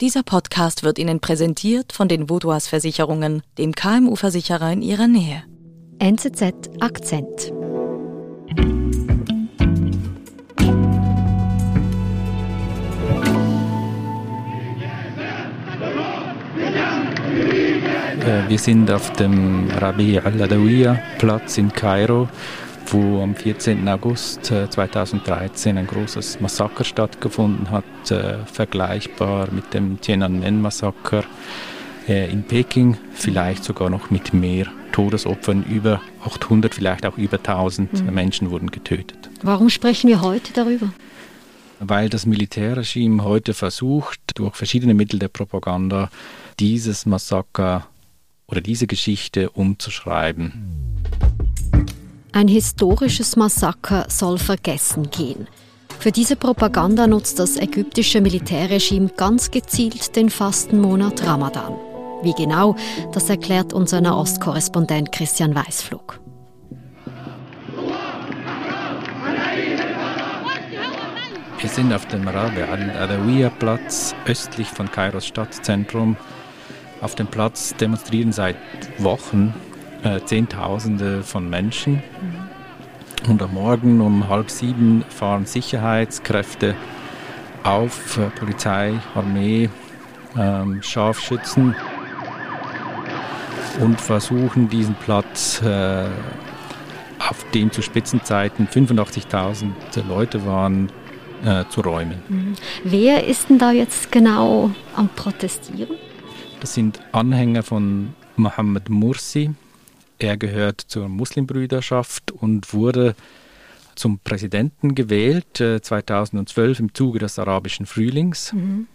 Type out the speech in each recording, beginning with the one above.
Dieser Podcast wird Ihnen präsentiert von den Vodouas Versicherungen, dem KMU-Versicherer in Ihrer Nähe. NZZ Akzent. Äh, wir sind auf dem Rabi al-Adawiya Platz in Kairo wo am 14. August 2013 äh, ein großes Massaker stattgefunden hat, äh, vergleichbar mit dem Tiananmen-Massaker äh, in Peking, vielleicht sogar noch mit mehr Todesopfern. Über 800, vielleicht auch über 1000 mhm. Menschen wurden getötet. Warum sprechen wir heute darüber? Weil das Militärregime heute versucht, durch verschiedene Mittel der Propaganda dieses Massaker oder diese Geschichte umzuschreiben. Ein historisches Massaker soll vergessen gehen. Für diese Propaganda nutzt das ägyptische Militärregime ganz gezielt den Fastenmonat Ramadan. Wie genau, das erklärt unser Nahostkorrespondent Christian Weißflug. Wir sind auf dem Rabi al-Adawiya-Platz östlich von Kairos Stadtzentrum. Auf dem Platz demonstrieren seit Wochen äh, Zehntausende von Menschen. Mhm. Und am Morgen um halb sieben fahren Sicherheitskräfte auf, äh, Polizei, Armee, ähm, Scharfschützen und versuchen diesen Platz, äh, auf dem zu Spitzenzeiten 85.000 Leute waren, äh, zu räumen. Mhm. Wer ist denn da jetzt genau am Protestieren? Das sind Anhänger von Mohammed Mursi, er gehört zur Muslimbrüderschaft und wurde zum Präsidenten gewählt äh, 2012 im Zuge des arabischen Frühlings. Mhm.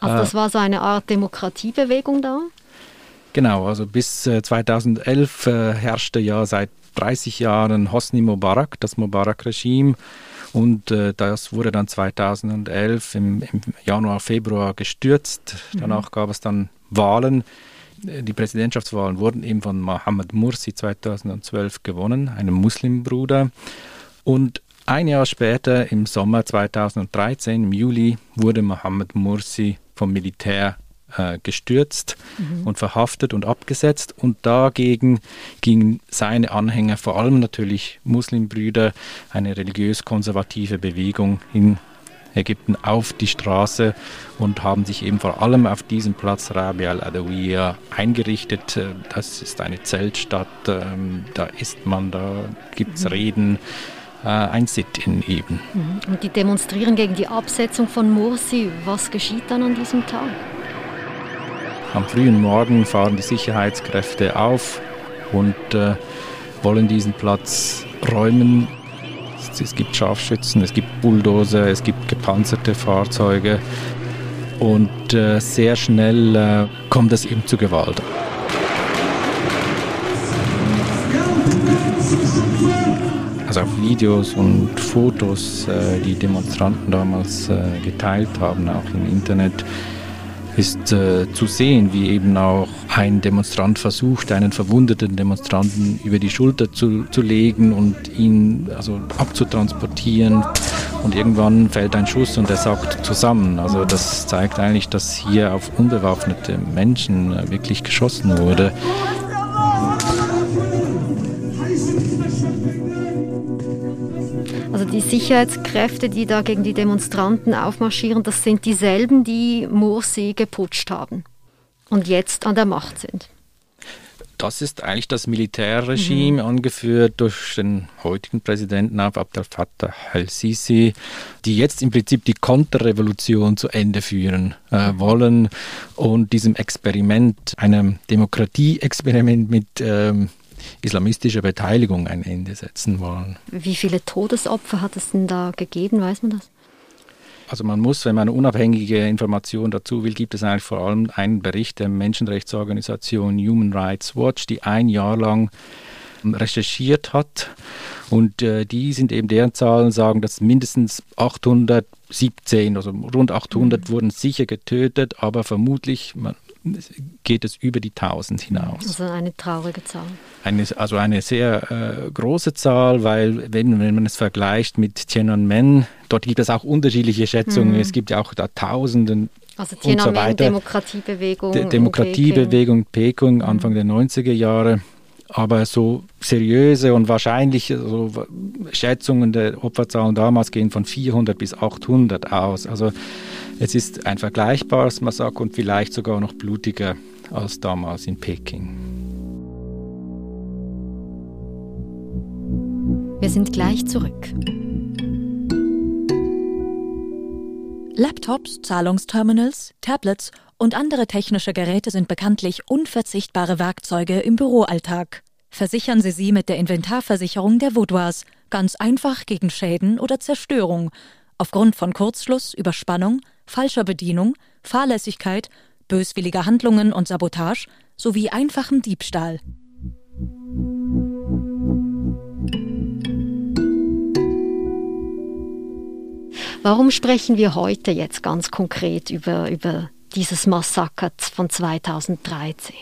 Also das äh, war so eine Art Demokratiebewegung da? Genau, also bis äh, 2011 äh, herrschte ja seit 30 Jahren Hosni Mubarak, das Mubarak-Regime. Und äh, das wurde dann 2011 im, im, Januar, Februar gestürzt. Mhm. Danach gab es dann Wahlen die Präsidentschaftswahlen wurden eben von Mohammed Mursi 2012 gewonnen, einem Muslimbruder. Und ein Jahr später, im Sommer 2013, im Juli, wurde Mohammed Mursi vom Militär äh, gestürzt mhm. und verhaftet und abgesetzt. Und dagegen gingen seine Anhänger, vor allem natürlich Muslimbrüder, eine religiös-konservative Bewegung in Ägypten auf die Straße und haben sich eben vor allem auf diesem Platz Rabi al-Adawiya eingerichtet. Äh, das ist eine Zeltstadt, ähm, da ist man, da gibt es mhm. Reden. Äh, ein Sit-in eben. Mhm. Und die demonstrieren gegen die Absetzung von Mursi. Was geschieht dann an diesem Tag? Am frühen Morgen fahren die Sicherheitskräfte auf und äh, wollen diesen Platz räumen es gibt Scharfschützen, es gibt Bulldozer, es gibt gepanzerte Fahrzeuge und äh, sehr schnell äh, kommt es eben zu Gewalt. Also auf Videos und Fotos, äh, die Demonstranten damals äh, geteilt haben, auch im Internet, ist äh, zu sehen, wie eben auch ein Demonstrant versucht, einen verwundeten Demonstranten über die Schulter zu, zu legen und ihn also abzutransportieren. Und irgendwann fällt ein Schuss und er sackt zusammen. Also das zeigt eigentlich, dass hier auf unbewaffnete Menschen äh, wirklich geschossen wurde. Die Sicherheitskräfte, die da gegen die Demonstranten aufmarschieren, das sind dieselben, die Morsi geputscht haben und jetzt an der Macht sind. Das ist eigentlich das Militärregime, mhm. angeführt durch den heutigen Präsidenten Abdel Fattah al-Sisi, die jetzt im Prinzip die Konterrevolution zu Ende führen äh, mhm. wollen und diesem Experiment, einem Demokratieexperiment mit ähm, islamistischer Beteiligung ein Ende setzen wollen. Wie viele Todesopfer hat es denn da gegeben, weiß man das? Also man muss, wenn man unabhängige Information dazu will, gibt es eigentlich vor allem einen Bericht der Menschenrechtsorganisation Human Rights Watch, die ein Jahr lang recherchiert hat. Und äh, die sind eben deren Zahlen, sagen, dass mindestens 817, also rund 800 mhm. wurden sicher getötet, aber vermutlich, man geht es über die 1000 hinaus. Also eine traurige Zahl. Eine, also eine sehr äh, große Zahl, weil wenn, wenn man es vergleicht mit Tiananmen, dort gibt es auch unterschiedliche Schätzungen. Mhm. Es gibt ja auch da Tausenden Also Tiananmen, so Demokratiebewegung. De Demokratiebewegung in Peking, Anfang mhm. der 90er Jahre. Aber so seriöse und wahrscheinliche so Schätzungen der Opferzahlen damals gehen von 400 bis 800 aus. Also es ist ein vergleichbares Massaker und vielleicht sogar noch blutiger als damals in Peking. Wir sind gleich zurück. Laptops, Zahlungsterminals, Tablets und andere technische Geräte sind bekanntlich unverzichtbare Werkzeuge im Büroalltag. Versichern Sie sie mit der Inventarversicherung der Vaudoise, ganz einfach gegen Schäden oder Zerstörung, aufgrund von Kurzschluss, Überspannung, falscher Bedienung, Fahrlässigkeit, böswilliger Handlungen und Sabotage sowie einfachem Diebstahl. Warum sprechen wir heute jetzt ganz konkret über, über dieses Massaker von 2013?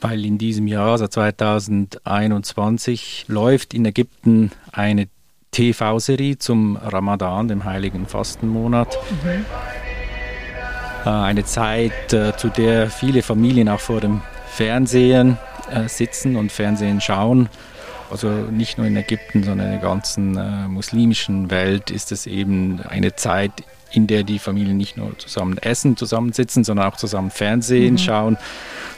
Weil in diesem Jahr, also 2021, läuft in Ägypten eine TV-Serie zum Ramadan, dem heiligen Fastenmonat. Mhm. Eine Zeit, äh, zu der viele Familien auch vor dem Fernsehen äh, sitzen und Fernsehen schauen also nicht nur in Ägypten, sondern in der ganzen äh, muslimischen Welt ist es eben eine Zeit, in der die Familien nicht nur zusammen essen, zusammensitzen, sondern auch zusammen Fernsehen mhm. schauen.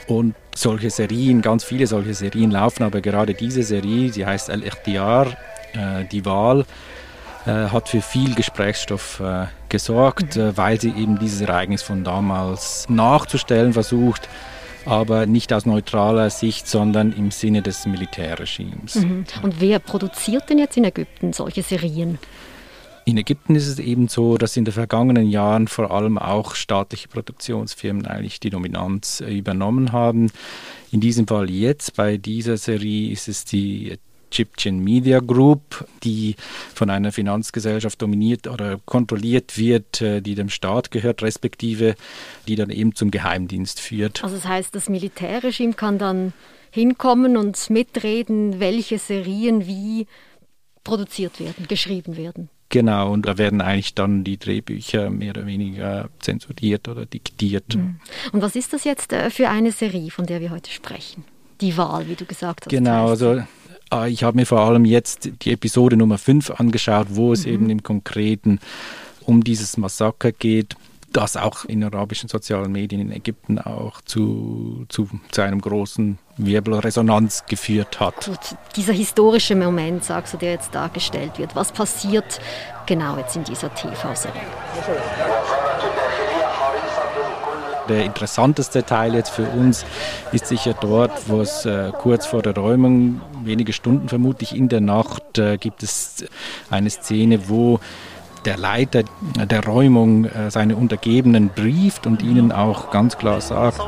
Und solche Serien, ganz viele solche Serien laufen, aber gerade diese Serie, die heißt Al-Ikhtiar, äh, die Wahl, äh, hat für viel Gesprächsstoff äh, gesorgt, mhm. Äh, weil sie eben dieses Ereignis von damals nachzustellen versucht aber nicht aus neutraler Sicht, sondern im Sinne des Militärregimes. Mhm. Und wer produziert denn jetzt in Ägypten solche Serien? In Ägypten ist es eben so, dass in den vergangenen Jahren vor allem auch staatliche Produktionsfirmen eigentlich die Dominanz übernommen haben. In diesem Fall jetzt bei dieser Serie ist es die Egyptian Media Group, die von einer Finanzgesellschaft dominiert oder kontrolliert wird, äh, die dem Staat gehört, respektive die dann eben zum Geheimdienst führt. Also das heißt, das Militärregime kann dann hinkommen und mitreden, welche Serien wie produziert werden, geschrieben werden. Genau, und da werden eigentlich dann die Drehbücher mehr oder weniger zensuriert oder diktiert. Mhm. Und was ist das jetzt äh, für eine Serie, von der wir heute sprechen? Die Wahl, wie du gesagt hast. Genau, also Ah, ich habe mir vor allem jetzt die Episode Nummer 5 angeschaut, wo es mhm. eben im Konkreten um dieses Massaker geht, das auch in arabischen sozialen Medien in Ägypten auch zu, zu, zu einem großen Wirbelresonanz geführt hat. Gut, dieser historische Moment, sagst du, der jetzt dargestellt wird, was passiert genau jetzt in dieser TV-Serie? Der interessanteste Teil jetzt für uns ist sicher dort, wo es äh, kurz vor der Räumung, wenige Stunden vermutlich in der Nacht, äh, gibt es eine Szene, wo der Leiter der Räumung äh, seine Untergebenen brieft und ihnen auch ganz klar sagt,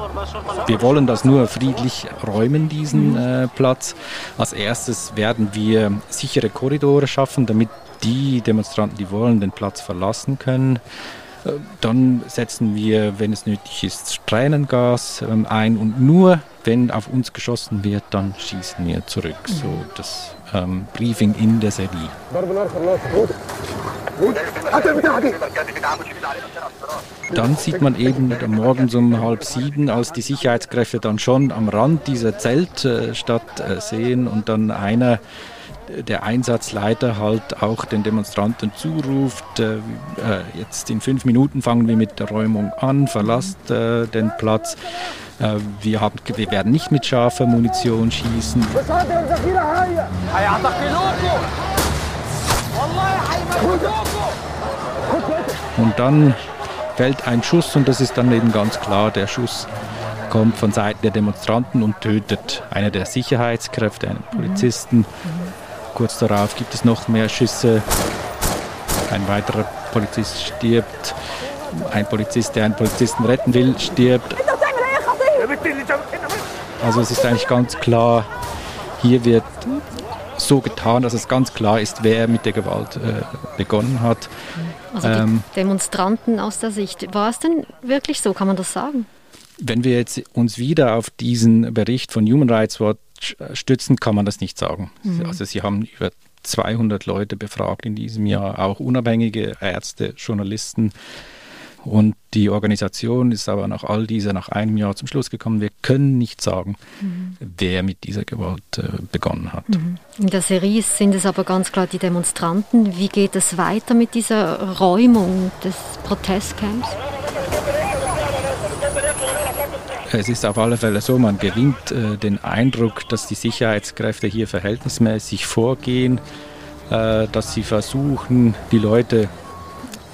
wir wollen das nur friedlich räumen, diesen äh, Platz. Als erstes werden wir sichere Korridore schaffen, damit die Demonstranten, die wollen, den Platz verlassen können. Dann setzen wir, wenn es nötig ist, Tränengas ähm, ein und nur wenn auf uns geschossen wird, dann schießen wir zurück. So das ähm, Briefing in der Serie. Dann sieht man eben morgens um halb sieben, als die Sicherheitskräfte dann schon am Rand dieser Zeltstadt äh, sehen und dann einer der Einsatzleiter halt auch den Demonstranten zuruft, äh, äh, jetzt in fünf Minuten fangen wir mit der Räumung an, verlasst äh, den Platz. Äh, wir, haben, wir werden nicht mit scharfer Munition schießen. Und dann fällt ein Schuss und das ist dann eben ganz klar, der Schuss kommt von Seiten der Demonstranten und tötet einer der Sicherheitskräfte, einen Polizisten. Mhm. Kurz darauf gibt es noch mehr Schüsse. Ein weiterer Polizist stirbt. Ein Polizist, der einen Polizisten retten will, stirbt. Also es ist eigentlich ganz klar, hier wird so getan, dass es ganz klar ist, wer mit der Gewalt äh, begonnen hat. Also die ähm, Demonstranten aus der Sicht. War es denn wirklich so? Kann man das sagen? Wenn wir jetzt uns wieder auf diesen Bericht von Human Rights Watch stützen kann man das nicht sagen. Mhm. Also sie haben über 200 Leute befragt in diesem Jahr, auch unabhängige Ärzte, Journalisten. Und die Organisation ist aber nach all dieser, nach einem Jahr zum Schluss gekommen, wir können nicht sagen, mhm. wer mit dieser Gewalt äh, begonnen hat. Mhm. In der Serie sind es aber ganz klar die Demonstranten. Wie geht es weiter mit dieser Räumung des Protestcamps? Es ist auf alle Fälle so, man gewinnt äh, den Eindruck, dass die Sicherheitskräfte hier verhältnismäßig vorgehen, äh, dass sie versuchen, die Leute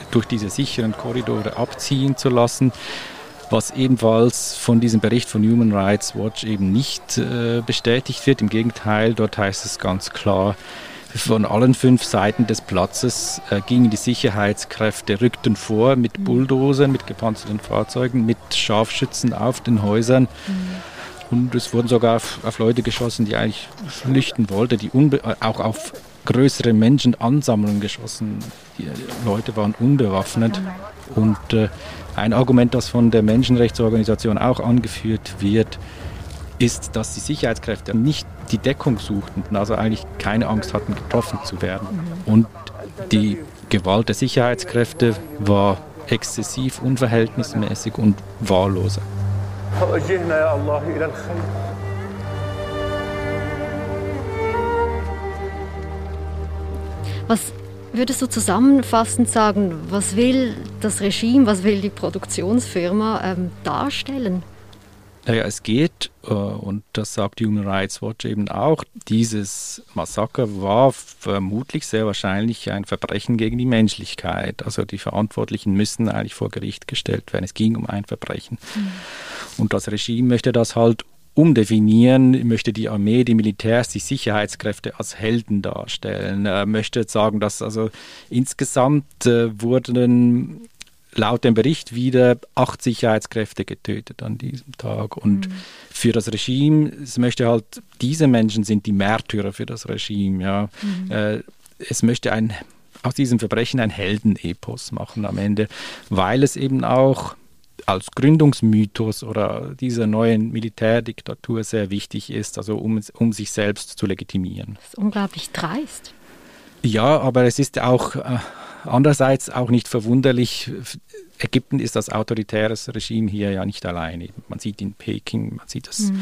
durch diese sicheren Korridore abziehen zu lassen, was ebenfalls von diesem Bericht von Human Rights Watch eben nicht äh, bestätigt wird. Im Gegenteil, dort heißt es ganz klar, von allen fünf Seiten des Platzes äh, gingen die Sicherheitskräfte, rückten vor mit mhm. Bulldozern, mit gepanzerten Fahrzeugen, mit Scharfschützen auf den Häusern. Mhm. Und es wurden sogar auf, auf, Leute geschossen, die eigentlich flüchten wollten, die auch auf größere Menschenansammlungen geschossen. Die Leute waren unbewaffnet. Und äh, ein Argument, das von der Menschenrechtsorganisation auch angeführt wird, ist, dass die Sicherheitskräfte nicht die Deckung suchten also eigentlich keine Angst hatten, getroffen zu werden. Und die Gewalt der Sicherheitskräfte war exzessiv, unverhältnismäßig und wahlloser. Was würdest du zusammenfassend sagen, was will das Regime, was will die Produktionsfirma ähm, darstellen? Naja, es geht, äh, und das sagt Human Rights Watch eben auch, dieses Massaker war vermutlich sehr wahrscheinlich ein Verbrechen gegen die Menschlichkeit. Also die Verantwortlichen müssen eigentlich vor Gericht gestellt werden. Es ging um ein Verbrechen. Mhm. Und das Regime möchte das halt umdefinieren, möchte die Armee, die Militärs, die Sicherheitskräfte als Helden darstellen. Er möchte sagen, dass also insgesamt äh, wurden laut dem Bericht wieder acht Sicherheitskräfte getötet an diesem Tag. Und mhm. für das Regime, es möchte halt, diese Menschen sind die Märtyrer für das Regime. Ja. Mhm. Äh, es möchte ein, aus diesem Verbrechen ein Heldenepos machen am Ende, weil es eben auch als Gründungsmythos oder dieser neuen Militärdiktatur sehr wichtig ist, also um, um sich selbst zu legitimieren. Das ist unglaublich dreist. Ja, aber es ist auch äh, andererseits auch nicht verwunderlich. Ägypten ist das autoritäres Regime hier ja nicht alleine. Man sieht in Peking, man sieht das mhm.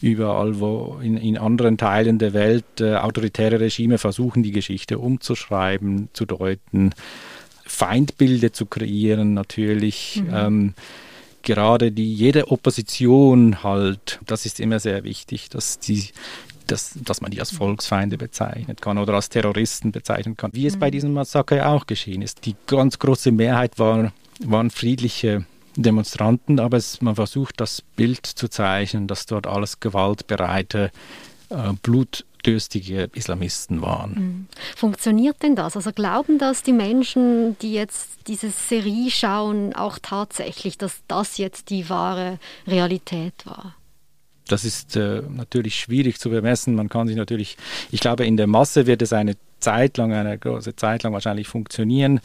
überall, wo in, in, anderen Teilen der Welt äh, autoritäre Regime versuchen, die Geschichte umzuschreiben, zu deuten. Feindbilder zu kreieren, natürlich. Mhm. Ähm, gerade die, jede Opposition halt, das ist immer sehr wichtig, dass, die, dass, dass man die als Volksfeinde bezeichnen kann oder als Terroristen bezeichnen kann, wie es mhm. bei diesem Massaker auch geschehen ist. Die ganz große Mehrheit war, waren friedliche Demonstranten, aber es, man versucht das Bild zu zeichnen, dass dort alles gewaltbereite, äh, Blut blutdürstige Islamisten waren. Mhm. Funktioniert denn das? Also glauben das die Menschen, die jetzt diese Serie schauen, auch tatsächlich, dass das jetzt die wahre Realität war? Das ist äh, natürlich schwierig zu bemessen. Man kann sich natürlich, ich glaube, in der Masse wird es eine Zeit lang, eine große Zeit lang wahrscheinlich funktionieren.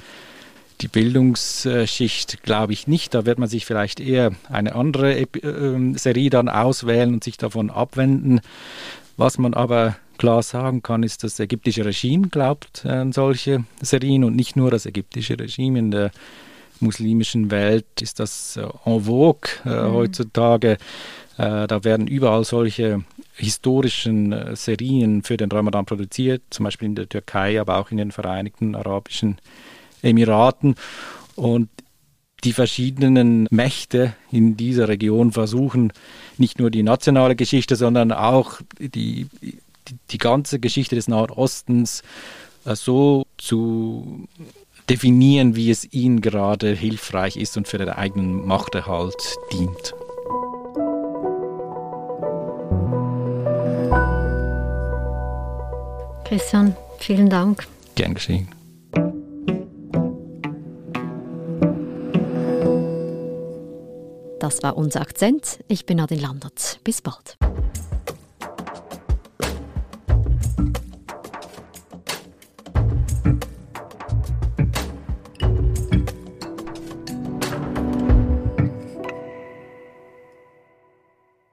Die Bildungsschicht glaube ich nicht. Da wird man sich vielleicht eher eine andere äh, Serie dann auswählen und sich davon abwenden. Was man aber klar sagen kann, ist, das ägyptische Regime glaubt an solche Serien und nicht nur das ägyptische Regime. In der muslimischen Welt ist das äh, en vogue äh, mhm. heutzutage. Äh, da werden überall solche historischen äh, Serien für den Ramadan produziert, zum Beispiel in der Türkei, aber auch in den Vereinigten Arabischen Emiraten. Und die verschiedenen Mächte in dieser Region versuchen nicht nur die nationale Geschichte, sondern auch die die, die ganze Geschichte des Nahen Ostens äh, so zu definieren, wie es ihnen gerade hilfreich ist und für den eigenen Machterhalt dient. Christian, vielen Dank. Gern geschehen. Das war unser Akzent. Ich bin Nadine Landert. Bis bald.